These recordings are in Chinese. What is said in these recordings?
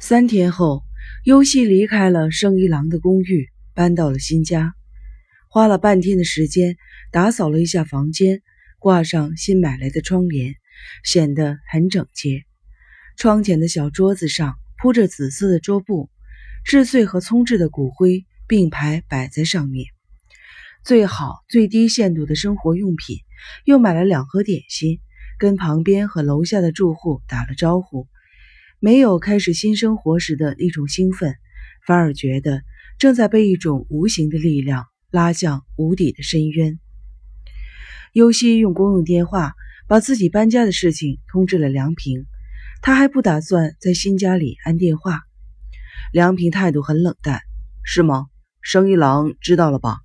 三天后，优希离开了生一郎的公寓，搬到了新家，花了半天的时间打扫了一下房间，挂上新买来的窗帘，显得很整洁。窗前的小桌子上铺着紫色的桌布，炙碎和葱制的骨灰并排摆在上面，最好最低限度的生活用品，又买了两盒点心，跟旁边和楼下的住户打了招呼。没有开始新生活时的那种兴奋，反而觉得正在被一种无形的力量拉向无底的深渊。尤西用公用电话把自己搬家的事情通知了梁平，他还不打算在新家里安电话。梁平态度很冷淡：“是吗？生一郎知道了吧？”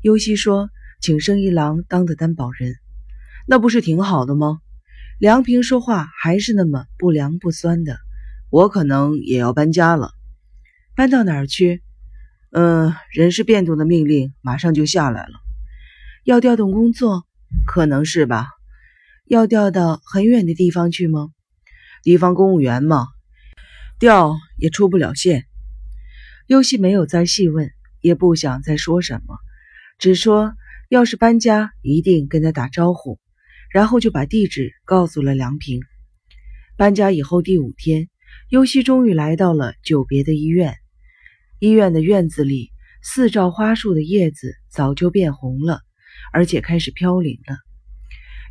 尤西说：“请生一郎当的担保人，那不是挺好的吗？”梁平说话还是那么不凉不酸的。我可能也要搬家了，搬到哪儿去？嗯，人事变动的命令马上就下来了，要调动工作，可能是吧？要调到很远的地方去吗？地方公务员嘛，调也出不了县。尤西没有再细问，也不想再说什么，只说要是搬家，一定跟他打招呼。然后就把地址告诉了梁平。搬家以后第五天，尤西终于来到了久别的医院。医院的院子里，四照花树的叶子早就变红了，而且开始飘零了。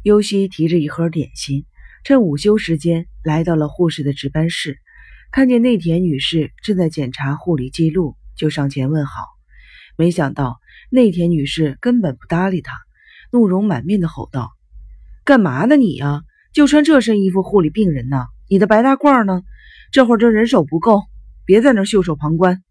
尤西提着一盒点心，趁午休时间来到了护士的值班室，看见内田女士正在检查护理记录，就上前问好。没想到内田女士根本不搭理他，怒容满面的吼道。干嘛呢你呀？就穿这身衣服护理病人呢？你的白大褂呢？这会儿这人手不够，别在那袖手旁观。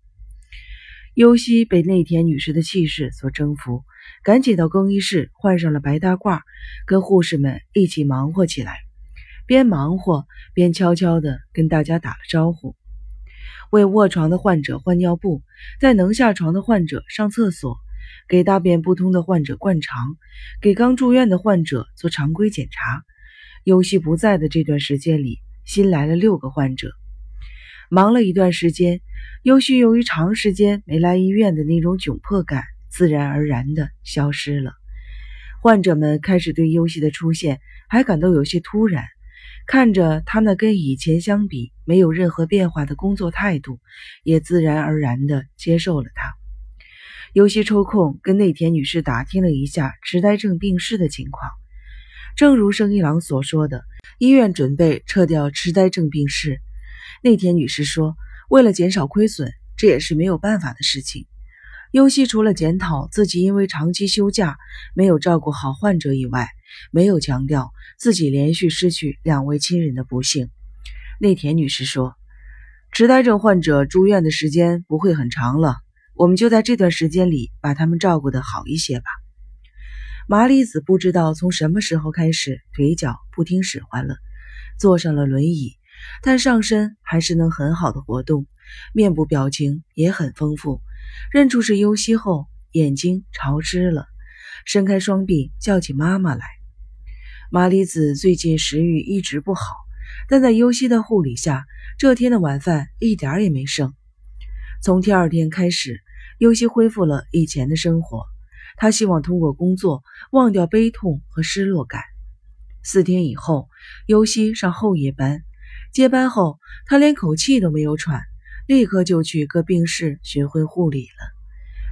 尤西被内田女士的气势所征服，赶紧到更衣室换上了白大褂，跟护士们一起忙活起来。边忙活边悄悄地跟大家打了招呼，为卧床的患者换尿布，在能下床的患者上厕所。给大便不通的患者灌肠，给刚住院的患者做常规检查。尤西不在的这段时间里，新来了六个患者。忙了一段时间，尤西由于长时间没来医院的那种窘迫感，自然而然地消失了。患者们开始对尤西的出现还感到有些突然，看着他那跟以前相比没有任何变化的工作态度，也自然而然地接受了他。尤西抽空跟内田女士打听了一下痴呆症病逝的情况，正如生一郎所说的，医院准备撤掉痴呆症病逝。内田女士说，为了减少亏损，这也是没有办法的事情。尤西除了检讨自己因为长期休假没有照顾好患者以外，没有强调自己连续失去两位亲人的不幸。内田女士说，痴呆症患者住院的时间不会很长了。我们就在这段时间里把他们照顾得好一些吧。麻里子不知道从什么时候开始腿脚不听使唤了，坐上了轮椅，但上身还是能很好的活动，面部表情也很丰富。认出是尤西后，眼睛潮湿了，伸开双臂叫起妈妈来。麻里子最近食欲一直不好，但在尤西的护理下，这天的晚饭一点也没剩。从第二天开始。尤西恢复了以前的生活，他希望通过工作忘掉悲痛和失落感。四天以后，尤西上后夜班，接班后他连口气都没有喘，立刻就去各病室巡回护理了。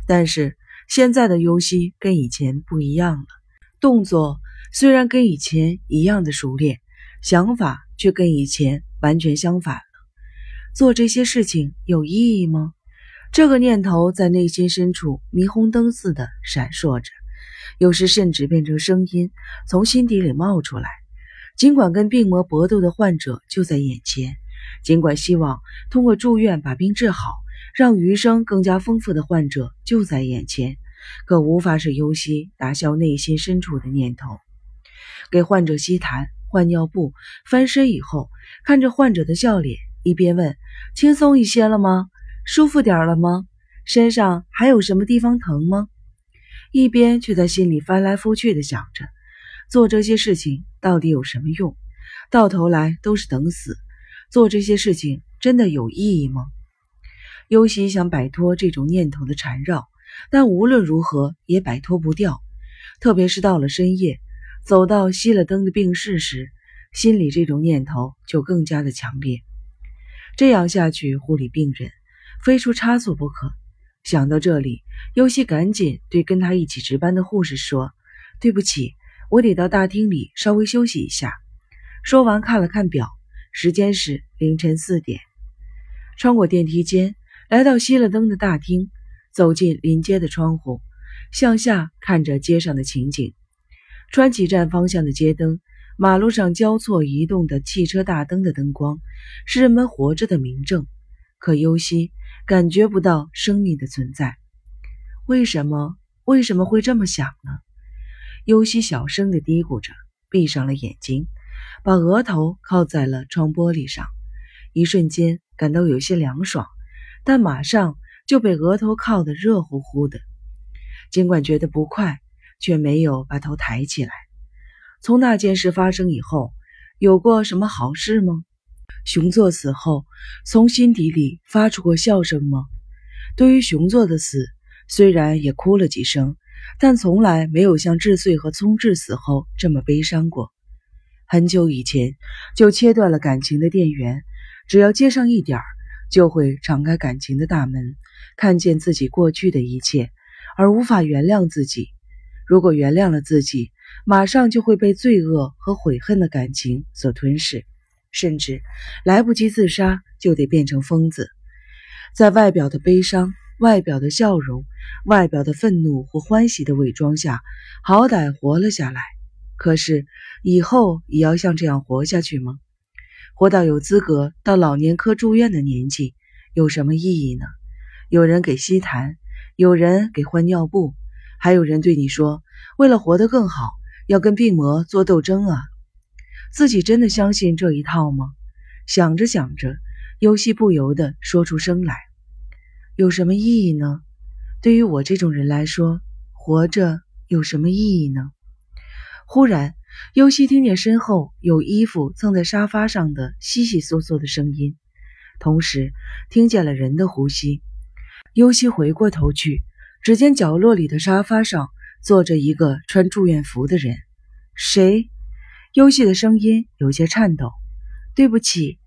但是现在的尤西跟以前不一样了，动作虽然跟以前一样的熟练，想法却跟以前完全相反了。做这些事情有意义吗？这个念头在内心深处霓虹灯似的闪烁着，有时甚至变成声音从心底里冒出来。尽管跟病魔搏斗的患者就在眼前，尽管希望通过住院把病治好，让余生更加丰富的患者就在眼前，可无法使尤西打消内心深处的念头。给患者吸痰、换尿布、翻身以后，看着患者的笑脸，一边问：“轻松一些了吗？”舒服点了吗？身上还有什么地方疼吗？一边却在心里翻来覆去的想着，做这些事情到底有什么用？到头来都是等死。做这些事情真的有意义吗？尤西想摆脱这种念头的缠绕，但无论如何也摆脱不掉。特别是到了深夜，走到熄了灯的病室时，心里这种念头就更加的强烈。这样下去，护理病人非出差错不可。想到这里，尤西赶紧对跟他一起值班的护士说：“对不起，我得到大厅里稍微休息一下。”说完，看了看表，时间是凌晨四点。穿过电梯间，来到熄了灯的大厅，走进临街的窗户，向下看着街上的情景。川崎站方向的街灯，马路上交错移动的汽车大灯的灯光，是人们活着的明证。可尤西感觉不到生命的存在。为什么？为什么会这么想呢？尤西小声地嘀咕着，闭上了眼睛，把额头靠在了窗玻璃上，一瞬间。感到有些凉爽，但马上就被额头靠得热乎乎的。尽管觉得不快，却没有把头抬起来。从那件事发生以后，有过什么好事吗？熊作死后，从心底里发出过笑声吗？对于熊作的死，虽然也哭了几声，但从来没有像智穗和聪智死后这么悲伤过。很久以前就切断了感情的电源。只要接上一点儿，就会敞开感情的大门，看见自己过去的一切，而无法原谅自己。如果原谅了自己，马上就会被罪恶和悔恨的感情所吞噬，甚至来不及自杀，就得变成疯子，在外表的悲伤、外表的笑容、外表的愤怒或欢喜的伪装下，好歹活了下来。可是以后也要像这样活下去吗？活到有资格到老年科住院的年纪，有什么意义呢？有人给吸痰，有人给换尿布，还有人对你说，为了活得更好，要跟病魔做斗争啊！自己真的相信这一套吗？想着想着，尤西不由得说出声来：“有什么意义呢？对于我这种人来说，活着有什么意义呢？”忽然。尤西听见身后有衣服蹭在沙发上的悉悉嗦嗦的声音，同时听见了人的呼吸。尤西回过头去，只见角落里的沙发上坐着一个穿住院服的人。谁？尤西的声音有些颤抖。对不起，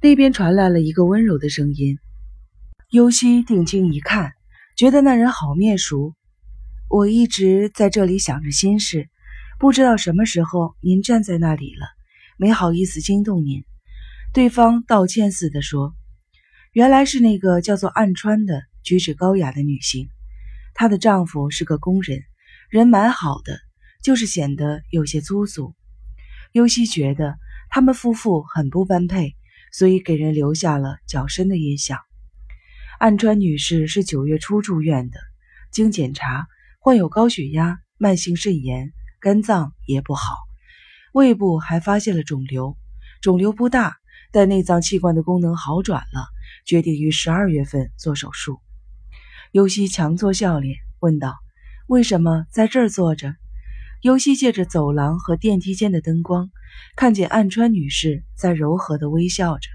那边传来了一个温柔的声音。优西定睛一看，觉得那人好面熟。我一直在这里想着心事。不知道什么时候您站在那里了，没好意思惊动您。对方道歉似的说：“原来是那个叫做暗川的举止高雅的女性，她的丈夫是个工人，人蛮好的，就是显得有些粗俗。尤西觉得他们夫妇很不般配，所以给人留下了较深的印象。暗川女士是九月初住院的，经检查患有高血压、慢性肾炎。”肝脏也不好，胃部还发现了肿瘤，肿瘤不大，但内脏器官的功能好转了，决定于十二月份做手术。尤西强作笑脸，问道：“为什么在这儿坐着？”尤西借着走廊和电梯间的灯光，看见暗川女士在柔和地微笑着。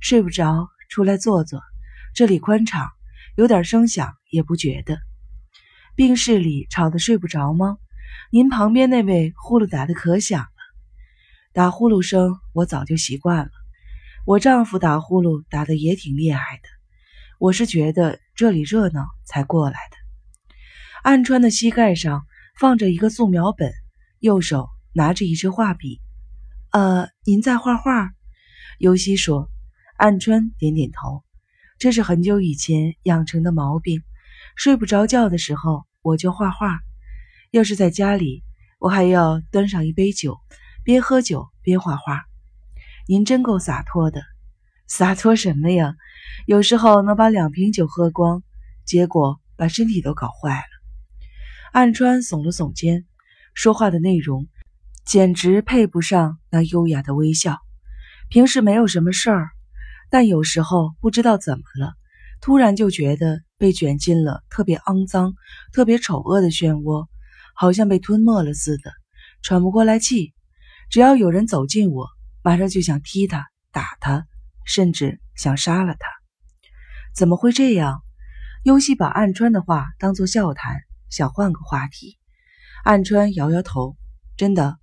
睡不着，出来坐坐，这里宽敞，有点声响也不觉得。病室里吵得睡不着吗？您旁边那位呼噜打得可响了，打呼噜声我早就习惯了。我丈夫打呼噜打得也挺厉害的，我是觉得这里热闹才过来的。暗川的膝盖上放着一个素描本，右手拿着一支画笔。呃，您在画画？尤西说。暗川点点头。这是很久以前养成的毛病，睡不着觉的时候我就画画。要是在家里，我还要端上一杯酒，边喝酒边画画。您真够洒脱的，洒脱什么呀？有时候能把两瓶酒喝光，结果把身体都搞坏了。暗川耸了耸肩，说话的内容简直配不上那优雅的微笑。平时没有什么事儿，但有时候不知道怎么了，突然就觉得被卷进了特别肮脏、特别丑恶的漩涡。好像被吞没了似的，喘不过来气。只要有人走近我，马上就想踢他、打他，甚至想杀了他。怎么会这样？尤西把暗川的话当作笑谈，想换个话题。暗川摇摇头：“真的，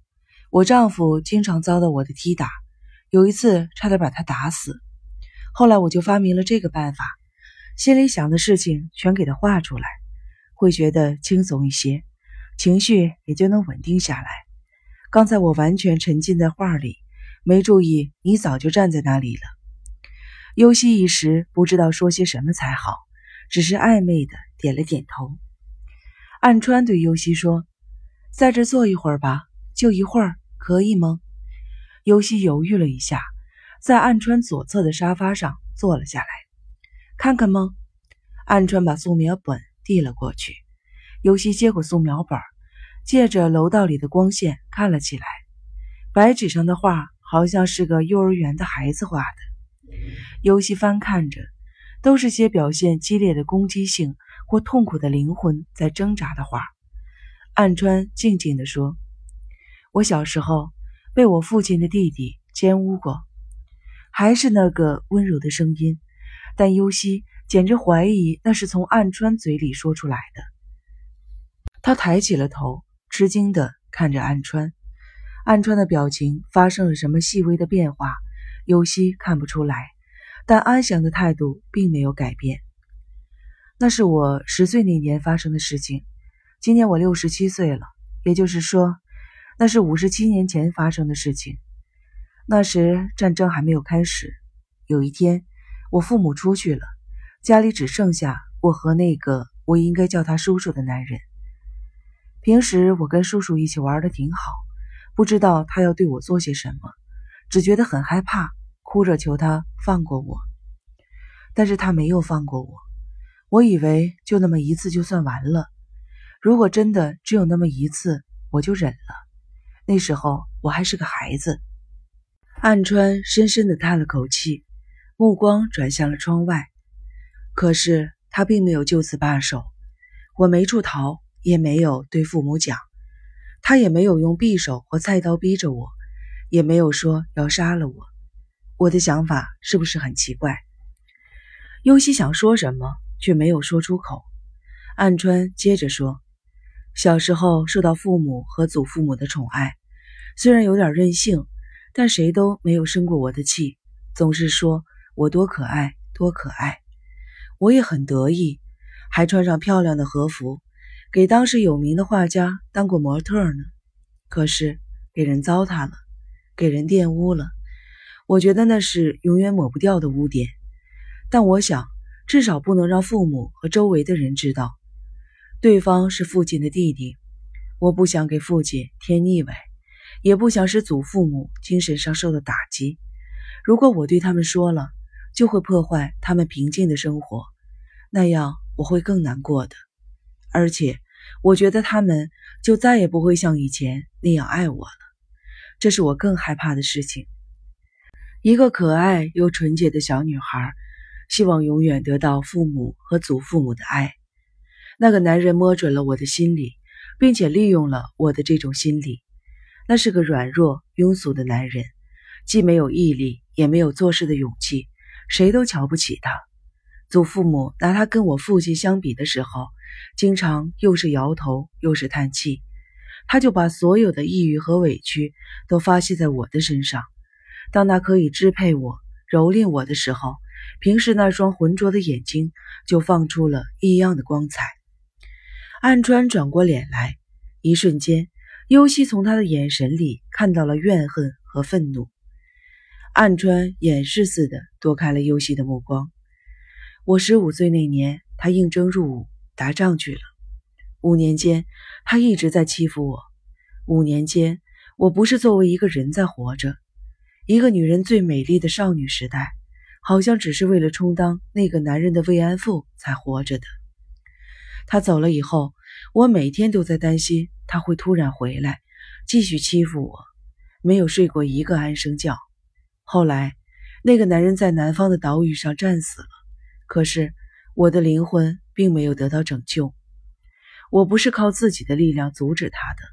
我丈夫经常遭到我的踢打，有一次差点把他打死。后来我就发明了这个办法，心里想的事情全给他画出来，会觉得轻松一些，情绪也就能稳定下来。刚才我完全沉浸在画里，没注意你早就站在那里了。”尤西一时不知道说些什么才好。只是暧昧的点了点头。暗川对尤西说：“在这坐一会儿吧，就一会儿，可以吗？”尤西犹豫了一下，在暗川左侧的沙发上坐了下来。看看吗？暗川把素描本递了过去。尤西接过素描本，借着楼道里的光线看了起来。白纸上的画好像是个幼儿园的孩子画的。尤西翻看着。都是些表现激烈的攻击性或痛苦的灵魂在挣扎的话。暗川静静地说：“我小时候被我父亲的弟弟奸污过。”还是那个温柔的声音，但尤希简直怀疑那是从暗川嘴里说出来的。他抬起了头，吃惊地看着暗川。暗川的表情发生了什么细微的变化，尤希看不出来。但安详的态度并没有改变。那是我十岁那年发生的事情。今年我六十七岁了，也就是说，那是五十七年前发生的事情。那时战争还没有开始。有一天，我父母出去了，家里只剩下我和那个我应该叫他叔叔的男人。平时我跟叔叔一起玩的挺好，不知道他要对我做些什么，只觉得很害怕。哭着求他放过我，但是他没有放过我。我以为就那么一次就算完了。如果真的只有那么一次，我就忍了。那时候我还是个孩子。暗川深深地叹了口气，目光转向了窗外。可是他并没有就此罢手。我没处逃，也没有对父母讲。他也没有用匕首和菜刀逼着我，也没有说要杀了我。我的想法是不是很奇怪？尤西想说什么，却没有说出口。暗川接着说：“小时候受到父母和祖父母的宠爱，虽然有点任性，但谁都没有生过我的气，总是说我多可爱，多可爱。我也很得意，还穿上漂亮的和服，给当时有名的画家当过模特呢。可是给人糟蹋了，给人玷污了。”我觉得那是永远抹不掉的污点，但我想至少不能让父母和周围的人知道，对方是父亲的弟弟。我不想给父亲添腻味，也不想使祖父母精神上受到打击。如果我对他们说了，就会破坏他们平静的生活，那样我会更难过的。而且，我觉得他们就再也不会像以前那样爱我了，这是我更害怕的事情。一个可爱又纯洁的小女孩，希望永远得到父母和祖父母的爱。那个男人摸准了我的心理，并且利用了我的这种心理。那是个软弱庸俗的男人，既没有毅力，也没有做事的勇气，谁都瞧不起他。祖父母拿他跟我父亲相比的时候，经常又是摇头又是叹气。他就把所有的抑郁和委屈都发泄在我的身上。当他可以支配我、蹂躏我的时候，平时那双浑浊的眼睛就放出了异样的光彩。暗川转过脸来，一瞬间，尤西从他的眼神里看到了怨恨和愤怒。暗川掩饰似的躲开了尤西的目光。我十五岁那年，他应征入伍，打仗去了。五年间，他一直在欺负我。五年间，我不是作为一个人在活着。一个女人最美丽的少女时代，好像只是为了充当那个男人的慰安妇才活着的。他走了以后，我每天都在担心他会突然回来，继续欺负我，没有睡过一个安生觉。后来，那个男人在南方的岛屿上战死了，可是我的灵魂并没有得到拯救。我不是靠自己的力量阻止他的，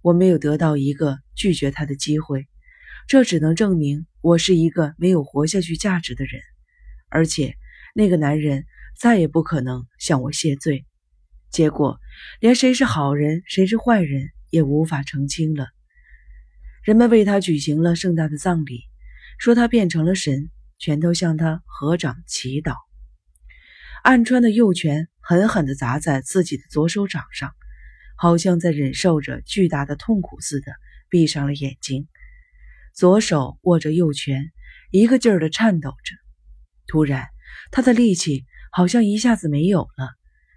我没有得到一个拒绝他的机会。这只能证明我是一个没有活下去价值的人，而且那个男人再也不可能向我谢罪。结果，连谁是好人，谁是坏人也无法澄清了。人们为他举行了盛大的葬礼，说他变成了神，全都向他合掌祈祷。暗川的右拳狠狠地砸在自己的左手掌上，好像在忍受着巨大的痛苦似的，闭上了眼睛。左手握着右拳，一个劲儿地颤抖着。突然，他的力气好像一下子没有了。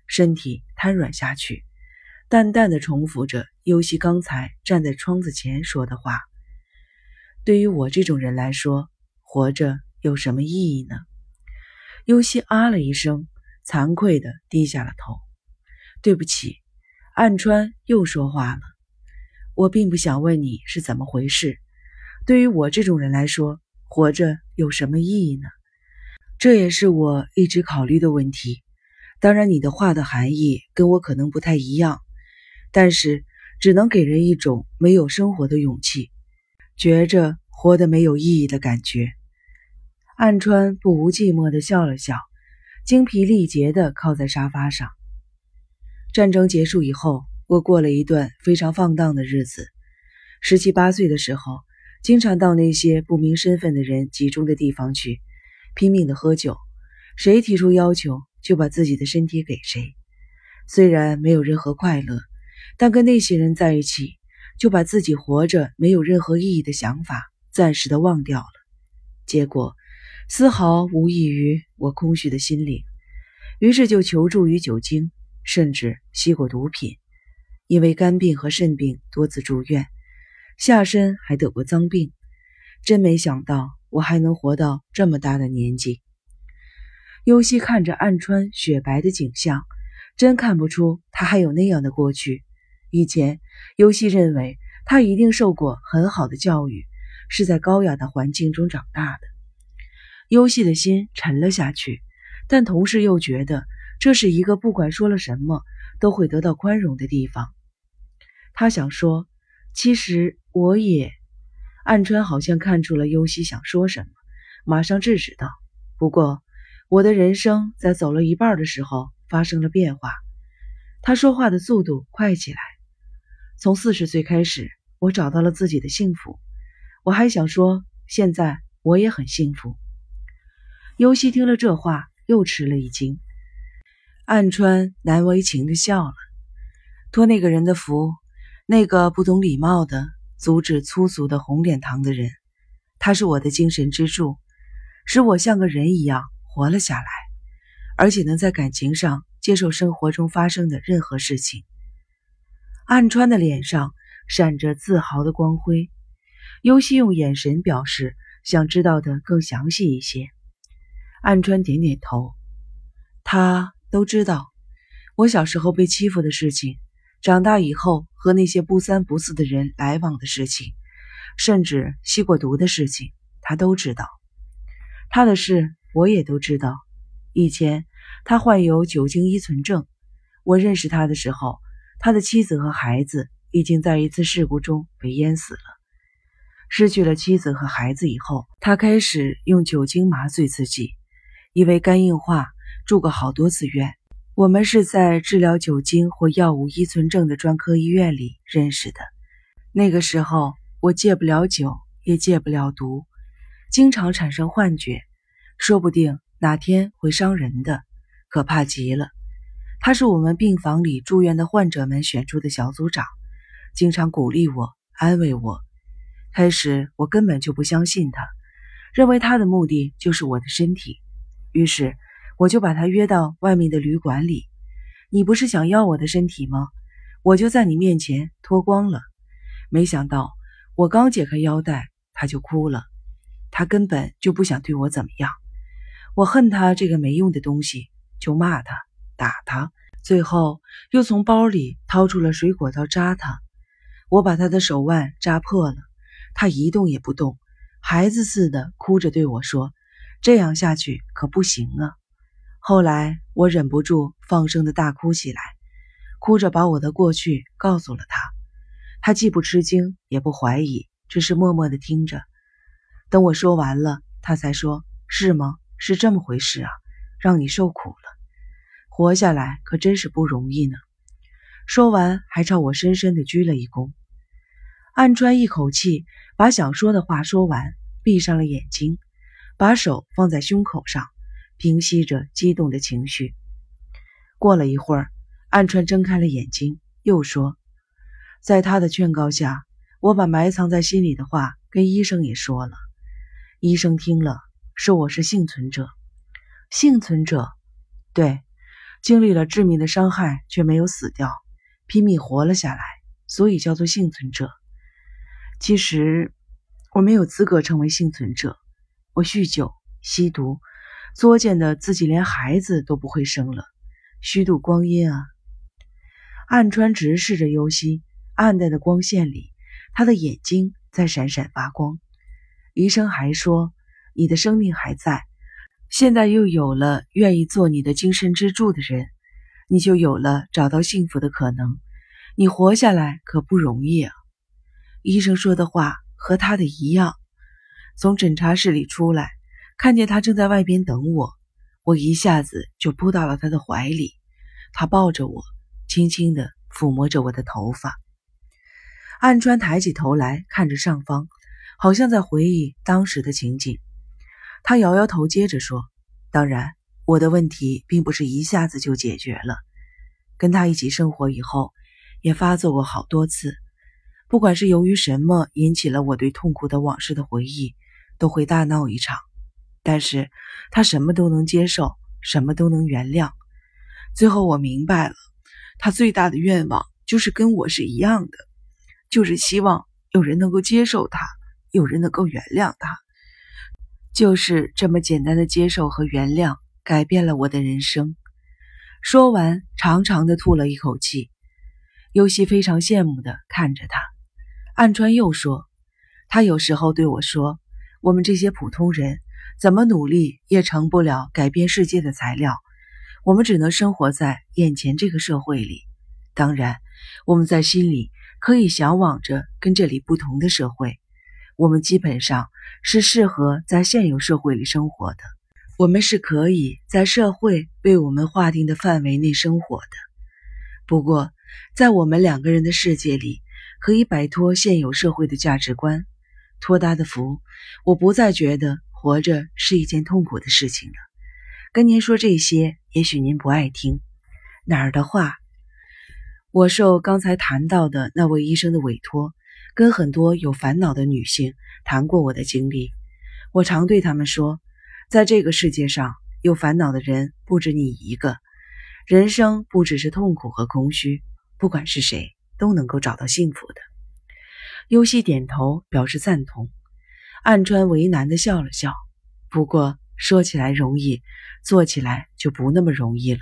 身体瘫软下去，淡淡的重复着尤西刚才站在窗子前说的话：“对于我这种人来说，活着有什么意义呢？”尤西啊了一声，惭愧的低下了头。“对不起。”暗川又说话了，“我并不想问你是怎么回事。对于我这种人来说，活着有什么意义呢？这也是我一直考虑的问题。”当然，你的话的含义跟我可能不太一样，但是只能给人一种没有生活的勇气，觉着活得没有意义的感觉。暗川不无寂寞地笑了笑，精疲力竭地靠在沙发上。战争结束以后，我过了一段非常放荡的日子。十七八岁的时候，经常到那些不明身份的人集中的地方去，拼命的喝酒，谁提出要求。就把自己的身体给谁，虽然没有任何快乐，但跟那些人在一起，就把自己活着没有任何意义的想法暂时的忘掉了。结果丝毫无益于我空虚的心灵，于是就求助于酒精，甚至吸过毒品，因为肝病和肾病多次住院，下身还得过脏病。真没想到我还能活到这么大的年纪。尤西看着暗川雪白的景象，真看不出他还有那样的过去。以前，尤西认为他一定受过很好的教育，是在高雅的环境中长大的。尤西的心沉了下去，但同时又觉得这是一个不管说了什么都会得到宽容的地方。他想说：“其实我也……”暗川好像看出了尤西想说什么，马上制止道：“不过。”我的人生在走了一半的时候发生了变化。他说话的速度快起来。从四十岁开始，我找到了自己的幸福。我还想说，现在我也很幸福。尤西听了这话，又吃了一惊。暗川难为情的笑了，托那个人的福，那个不懂礼貌的、阻止粗俗的红脸堂的人，他是我的精神支柱，使我像个人一样。活了下来，而且能在感情上接受生活中发生的任何事情。暗川的脸上闪着自豪的光辉。尤西用眼神表示想知道的更详细一些。暗川点点头，他都知道我小时候被欺负的事情，长大以后和那些不三不四的人来往的事情，甚至吸过毒的事情，他都知道。他的事。我也都知道，以前他患有酒精依存症。我认识他的时候，他的妻子和孩子已经在一次事故中被淹死了。失去了妻子和孩子以后，他开始用酒精麻醉自己，因为肝硬化住过好多次院。我们是在治疗酒精或药物依存症的专科医院里认识的。那个时候，我戒不了酒，也戒不了毒，经常产生幻觉。说不定哪天会伤人的，可怕极了。他是我们病房里住院的患者们选出的小组长，经常鼓励我、安慰我。开始我根本就不相信他，认为他的目的就是我的身体。于是我就把他约到外面的旅馆里。你不是想要我的身体吗？我就在你面前脱光了。没想到我刚解开腰带，他就哭了。他根本就不想对我怎么样。我恨他这个没用的东西，就骂他、打他，最后又从包里掏出了水果刀扎他。我把他的手腕扎破了，他一动也不动，孩子似的哭着对我说：“这样下去可不行啊！”后来我忍不住放声的大哭起来，哭着把我的过去告诉了他。他既不吃惊，也不怀疑，只是默默的听着，等我说完了，他才说：“是吗？是这么回事啊，让你受苦了。活下来可真是不容易呢。”说完，还朝我深深的鞠了一躬。暗川一口气把想说的话说完，闭上了眼睛，把手放在胸口上，平息着激动的情绪。过了一会儿，暗川睁开了眼睛，又说：“在他的劝告下，我把埋藏在心里的话跟医生也说了。医生听了，说我是幸存者。幸存者，对，经历了致命的伤害却没有死掉，拼命活了下来，所以叫做幸存者。其实我没有资格成为幸存者，我酗酒、吸毒，作践的自己连孩子都不会生了。”虚度光阴啊！暗川直视着尤西，暗淡的光线里，他的眼睛在闪闪发光。医生还说，你的生命还在，现在又有了愿意做你的精神支柱的人，你就有了找到幸福的可能。你活下来可不容易啊！医生说的话和他的一样。从诊查室里出来，看见他正在外边等我。我一下子就扑到了他的怀里，他抱着我，轻轻地抚摸着我的头发。暗川抬起头来看着上方，好像在回忆当时的情景。他摇摇头，接着说：“当然，我的问题并不是一下子就解决了。跟他一起生活以后，也发作过好多次。不管是由于什么引起了我对痛苦的往事的回忆，都会大闹一场。”但是他什么都能接受，什么都能原谅。最后我明白了，他最大的愿望就是跟我是一样的，就是希望有人能够接受他，有人能够原谅他。就是这么简单的接受和原谅，改变了我的人生。说完，长长的吐了一口气。尤西非常羡慕的看着他。暗川又说：“他有时候对我说，我们这些普通人。”怎么努力也成不了改变世界的材料，我们只能生活在眼前这个社会里。当然，我们在心里可以向往着跟这里不同的社会。我们基本上是适合在现有社会里生活的，我们是可以在社会为我们划定的范围内生活的。不过，在我们两个人的世界里，可以摆脱现有社会的价值观。托他的福，我不再觉得。活着是一件痛苦的事情了。跟您说这些，也许您不爱听。哪儿的话？我受刚才谈到的那位医生的委托，跟很多有烦恼的女性谈过我的经历。我常对他们说，在这个世界上，有烦恼的人不止你一个。人生不只是痛苦和空虚，不管是谁，都能够找到幸福的。优西点头表示赞同。暗川为难的笑了笑，不过说起来容易，做起来就不那么容易了。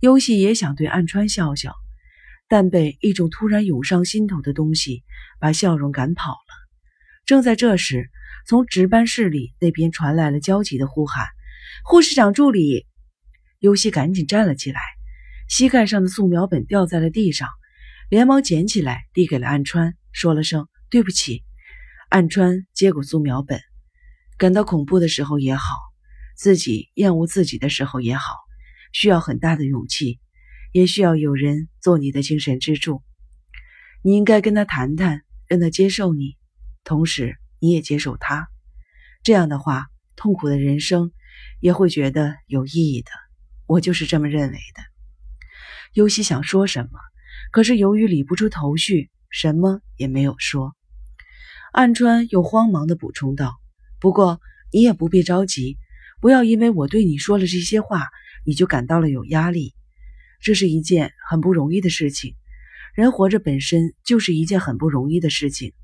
优喜也想对暗川笑笑，但被一种突然涌上心头的东西把笑容赶跑了。正在这时，从值班室里那边传来了焦急的呼喊：“护士长助理！”优喜赶紧站了起来，膝盖上的素描本掉在了地上，连忙捡起来递给了暗川，说了声“对不起”。暗川接过素描本，感到恐怖的时候也好，自己厌恶自己的时候也好，需要很大的勇气，也需要有人做你的精神支柱。你应该跟他谈谈，让他接受你，同时你也接受他。这样的话，痛苦的人生也会觉得有意义的。我就是这么认为的。尤西想说什么，可是由于理不出头绪，什么也没有说。暗川又慌忙地补充道：“不过你也不必着急，不要因为我对你说了这些话，你就感到了有压力。这是一件很不容易的事情，人活着本身就是一件很不容易的事情。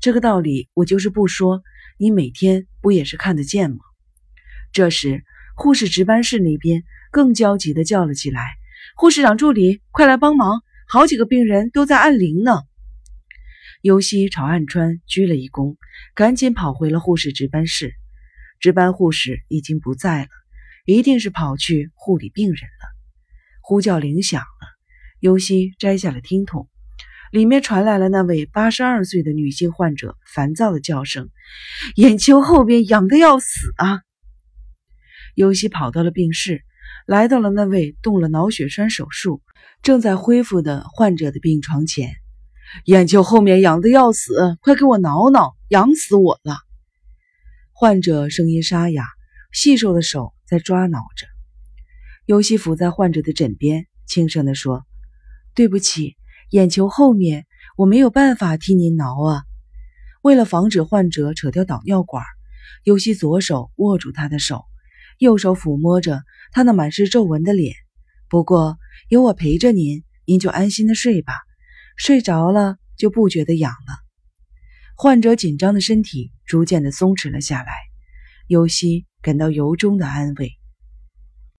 这个道理我就是不说，你每天不也是看得见吗？”这时，护士值班室那边更焦急地叫了起来：“护士长助理，快来帮忙！好几个病人都在按铃呢。”尤西朝岸川鞠了一躬，赶紧跑回了护士值班室。值班护士已经不在了，一定是跑去护理病人了。呼叫铃响了，尤西摘下了听筒，里面传来了那位八十二岁的女性患者烦躁的叫声：“眼球后边痒的要死啊！”尤西跑到了病室，来到了那位动了脑血栓手术、正在恢复的患者的病床前。眼球后面痒的要死，快给我挠挠，痒死我了！患者声音沙哑，细瘦的手在抓挠着。尤西伏在患者的枕边，轻声地说：“对不起，眼球后面我没有办法替您挠啊。”为了防止患者扯掉导尿管，尤西左手握住他的手。右手抚摸着他那满是皱纹的脸，不过有我陪着您，您就安心的睡吧。睡着了就不觉得痒了。患者紧张的身体逐渐的松弛了下来，尤西感到由衷的安慰。